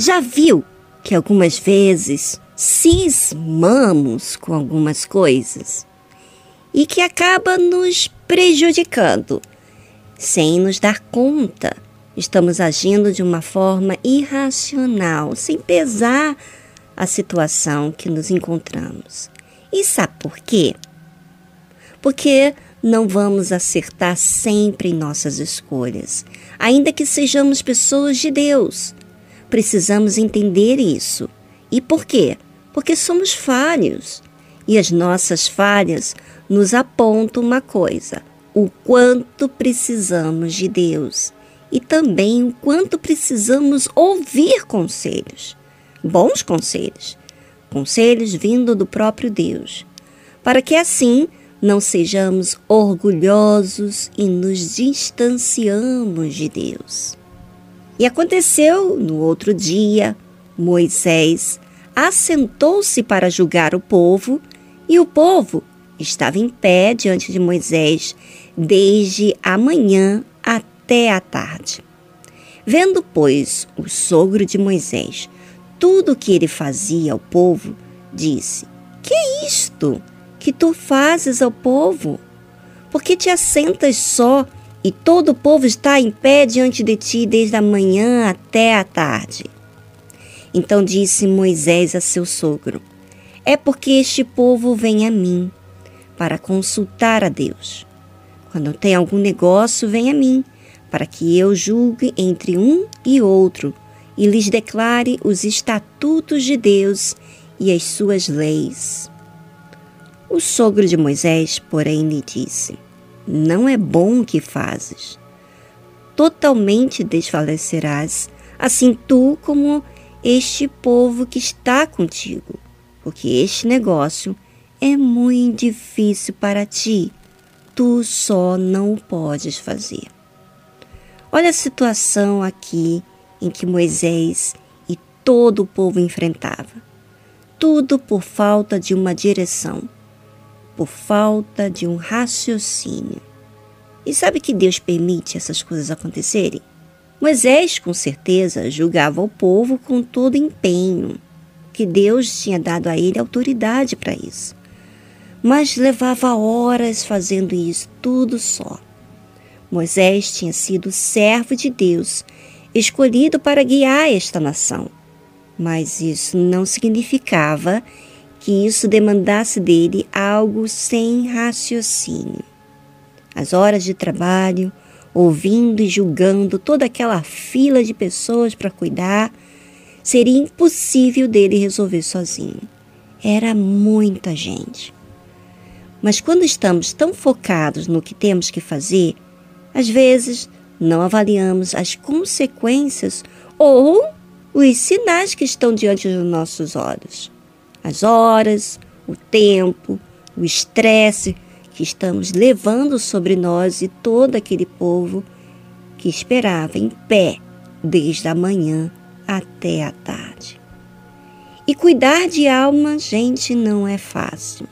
Já viu que algumas vezes cismamos com algumas coisas e que acaba nos prejudicando sem nos dar conta? Estamos agindo de uma forma irracional, sem pesar a situação que nos encontramos. E sabe por quê? Porque não vamos acertar sempre em nossas escolhas, ainda que sejamos pessoas de Deus. Precisamos entender isso. E por quê? Porque somos falhos. E as nossas falhas nos apontam uma coisa: o quanto precisamos de Deus e também o quanto precisamos ouvir conselhos, bons conselhos, conselhos vindo do próprio Deus, para que assim não sejamos orgulhosos e nos distanciamos de Deus. E aconteceu no outro dia, Moisés assentou-se para julgar o povo, e o povo estava em pé diante de Moisés desde a manhã até a tarde. Vendo, pois, o sogro de Moisés tudo o que ele fazia ao povo, disse: Que é isto que tu fazes ao povo? Porque te assentas só e todo o povo está em pé diante de ti desde a manhã até a tarde. Então disse Moisés a seu sogro: É porque este povo vem a mim para consultar a Deus. Quando tem algum negócio, vem a mim, para que eu julgue entre um e outro e lhes declare os estatutos de Deus e as suas leis. O sogro de Moisés, porém, lhe disse: Não é bom o que fazes. Totalmente desfalecerás, assim tu como este povo que está contigo, porque este negócio é muito difícil para ti. Tu só não o podes fazer. Olha a situação aqui em que Moisés e todo o povo enfrentava. Tudo por falta de uma direção, por falta de um raciocínio. E sabe que Deus permite essas coisas acontecerem? Moisés, com certeza, julgava o povo com todo empenho, que Deus tinha dado a ele autoridade para isso. Mas levava horas fazendo isso tudo só. Moisés tinha sido servo de Deus, escolhido para guiar esta nação. Mas isso não significava que isso demandasse dele algo sem raciocínio. As horas de trabalho, ouvindo e julgando toda aquela fila de pessoas para cuidar, seria impossível dele resolver sozinho. Era muita gente. Mas quando estamos tão focados no que temos que fazer, às vezes não avaliamos as consequências ou os sinais que estão diante dos nossos olhos. As horas, o tempo, o estresse que estamos levando sobre nós e todo aquele povo que esperava em pé desde a manhã até a tarde. E cuidar de alma, gente, não é fácil.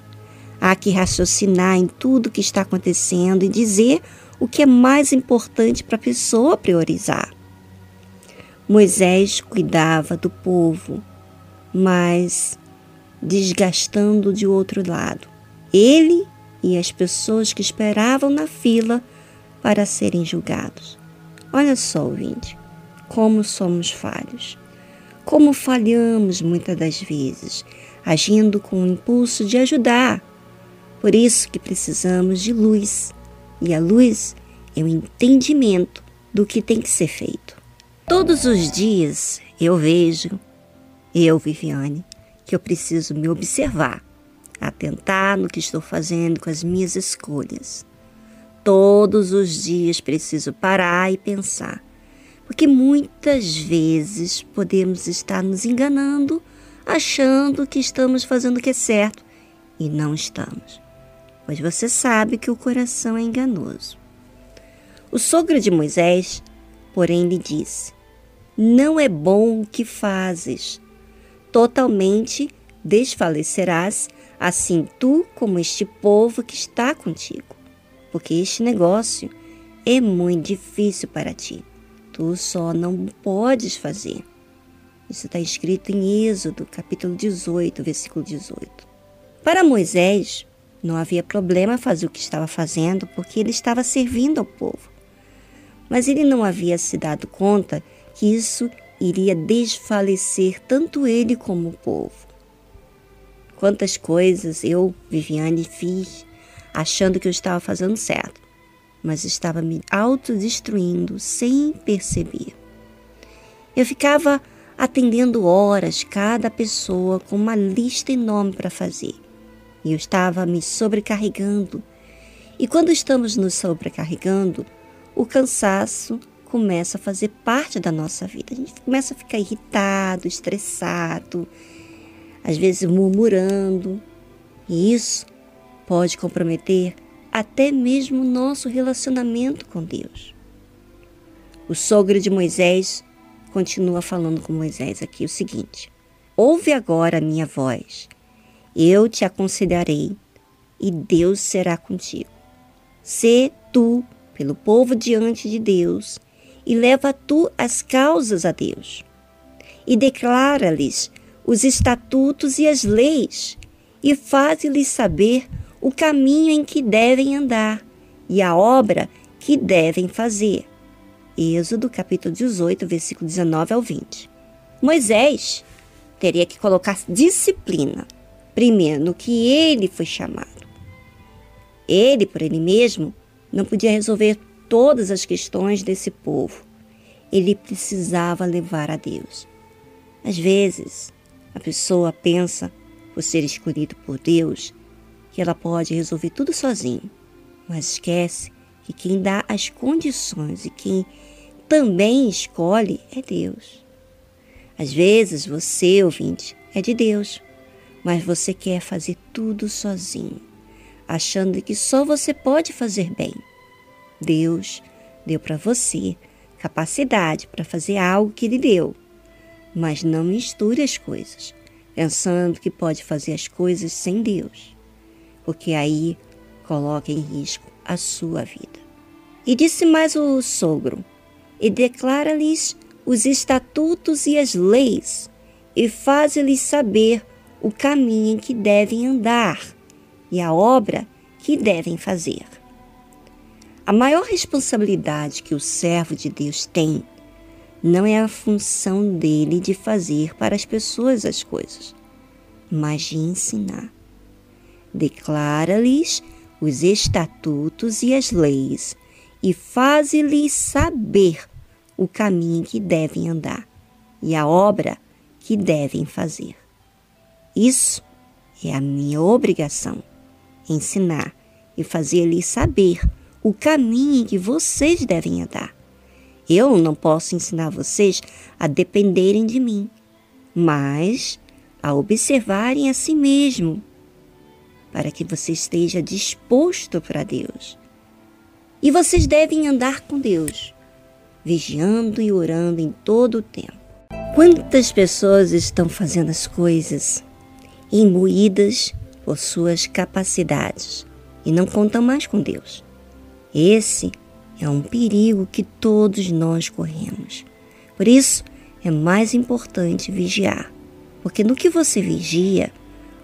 Há que raciocinar em tudo que está acontecendo e dizer o que é mais importante para a pessoa priorizar. Moisés cuidava do povo, mas desgastando de outro lado. Ele e as pessoas que esperavam na fila para serem julgados. Olha só, ouvinte, como somos falhos. Como falhamos muitas das vezes, agindo com o impulso de ajudar. Por isso que precisamos de luz. E a luz é o entendimento do que tem que ser feito. Todos os dias eu vejo, eu, Viviane, que eu preciso me observar atentar no que estou fazendo com as minhas escolhas. Todos os dias preciso parar e pensar, porque muitas vezes podemos estar nos enganando, achando que estamos fazendo o que é certo e não estamos, pois você sabe que o coração é enganoso. O sogro de Moisés, porém, lhe disse: Não é bom o que fazes, totalmente desfalecerás assim tu como este povo que está contigo, porque este negócio é muito difícil para ti. Tu só não podes fazer. Isso está escrito em Êxodo, capítulo 18, versículo 18. Para Moisés, não havia problema fazer o que estava fazendo, porque ele estava servindo ao povo. Mas ele não havia se dado conta que isso iria desfalecer tanto ele como o povo. Quantas coisas eu, Viviane, fiz achando que eu estava fazendo certo, mas estava me autodestruindo sem perceber. Eu ficava atendendo horas cada pessoa com uma lista enorme para fazer. E eu estava me sobrecarregando. E quando estamos nos sobrecarregando, o cansaço começa a fazer parte da nossa vida. A gente começa a ficar irritado, estressado, às vezes murmurando. E isso pode comprometer até mesmo o nosso relacionamento com Deus. O sogro de Moisés continua falando com Moisés aqui o seguinte: Ouve agora a minha voz, eu te aconselharei, e Deus será contigo. Sê tu pelo povo diante de Deus, e leva tu as causas a Deus, e declara-lhes os estatutos e as leis, e faz-lhes saber o caminho em que devem andar e a obra que devem fazer Êxodo capítulo 18, versículo 19 ao 20. Moisés teria que colocar disciplina, primeiro no que ele foi chamado. Ele, por ele mesmo, não podia resolver todas as questões desse povo. Ele precisava levar a Deus. Às vezes, a pessoa pensa, por ser escolhido por Deus, que ela pode resolver tudo sozinho, mas esquece que quem dá as condições e quem também escolhe é Deus. Às vezes você, ouvinte, é de Deus, mas você quer fazer tudo sozinho, achando que só você pode fazer bem. Deus deu para você capacidade para fazer algo que Ele deu, mas não misture as coisas, pensando que pode fazer as coisas sem Deus, porque aí coloca em risco a sua vida. E disse mais o sogro: e declara-lhes os estatutos e as leis, e faz-lhes saber o caminho em que devem andar e a obra que devem fazer. A maior responsabilidade que o servo de Deus tem não é a função dele de fazer para as pessoas as coisas, mas de ensinar. Declara-lhes os estatutos e as leis e faze-lhes saber o caminho que devem andar e a obra que devem fazer. Isso é a minha obrigação, ensinar e fazer-lhes saber o caminho que vocês devem andar. Eu não posso ensinar vocês a dependerem de mim, mas a observarem a si mesmo, para que você esteja disposto para Deus e vocês devem andar com Deus, vigiando e orando em todo o tempo. Quantas pessoas estão fazendo as coisas imbuídas por suas capacidades e não contam mais com Deus? Esse é um perigo que todos nós corremos. Por isso, é mais importante vigiar, porque no que você vigia,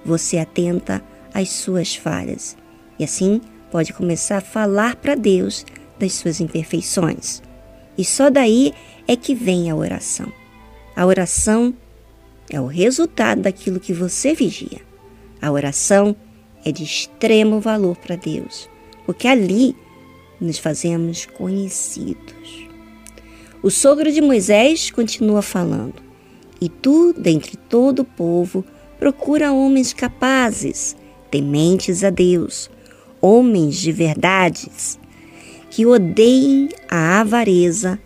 você atenta às suas falhas e assim pode começar a falar para Deus das suas imperfeições. E só daí é que vem a oração. A oração é o resultado daquilo que você vigia. A oração é de extremo valor para Deus, porque ali nos fazemos conhecidos. O sogro de Moisés continua falando: E tu, dentre todo o povo, procura homens capazes, tementes a Deus, homens de verdades, que odeiem a avareza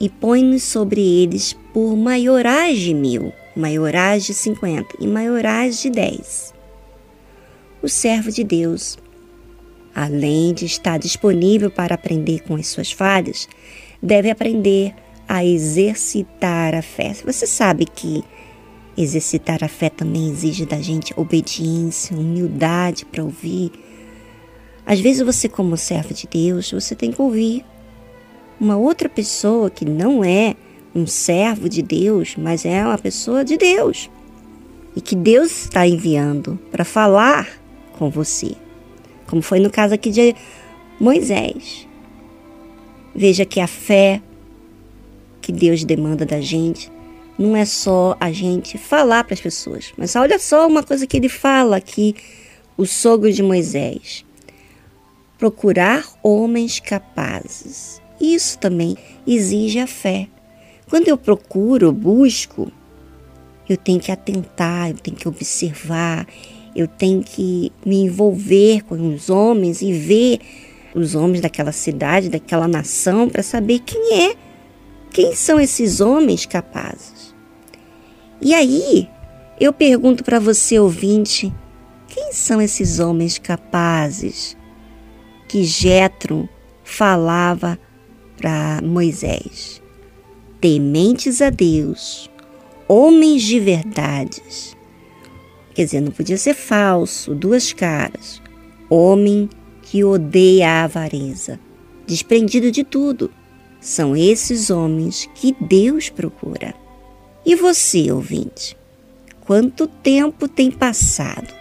e põe-nos sobre eles por maiorais de mil, maiorais de cinquenta e maiorais de dez. O servo de Deus, além de estar disponível para aprender com as suas falhas, deve aprender a exercitar a fé. Você sabe que exercitar a fé também exige da gente obediência, humildade para ouvir às vezes você, como servo de Deus, você tem que ouvir uma outra pessoa que não é um servo de Deus, mas é uma pessoa de Deus. E que Deus está enviando para falar com você. Como foi no caso aqui de Moisés. Veja que a fé que Deus demanda da gente não é só a gente falar para as pessoas, mas olha só uma coisa que ele fala aqui, o sogro de Moisés: procurar homens capazes. Isso também exige a fé. Quando eu procuro, busco, eu tenho que atentar, eu tenho que observar, eu tenho que me envolver com os homens e ver os homens daquela cidade, daquela nação, para saber quem é, quem são esses homens capazes. E aí, eu pergunto para você, ouvinte, quem são esses homens capazes que Jetro falava para Moisés? tementes a Deus, homens de verdades. Quer dizer, não podia ser falso, duas caras. Homem que odeia a avareza, desprendido de tudo. São esses homens que Deus procura. E você, ouvinte? Quanto tempo tem passado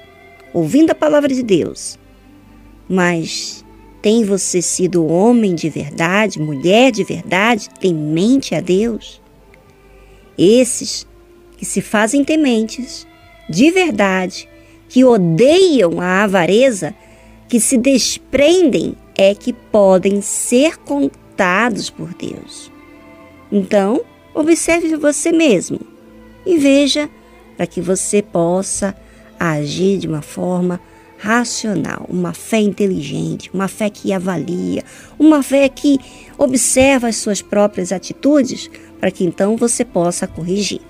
ouvindo a palavra de Deus, mas tem você sido homem de verdade, mulher de verdade, temente a Deus? Esses que se fazem tementes, de verdade, que odeiam a avareza, que se desprendem, é que podem ser contados por Deus. Então, observe você mesmo e veja para que você possa agir de uma forma racional, uma fé inteligente, uma fé que avalia, uma fé que observa as suas próprias atitudes, para que então você possa corrigir.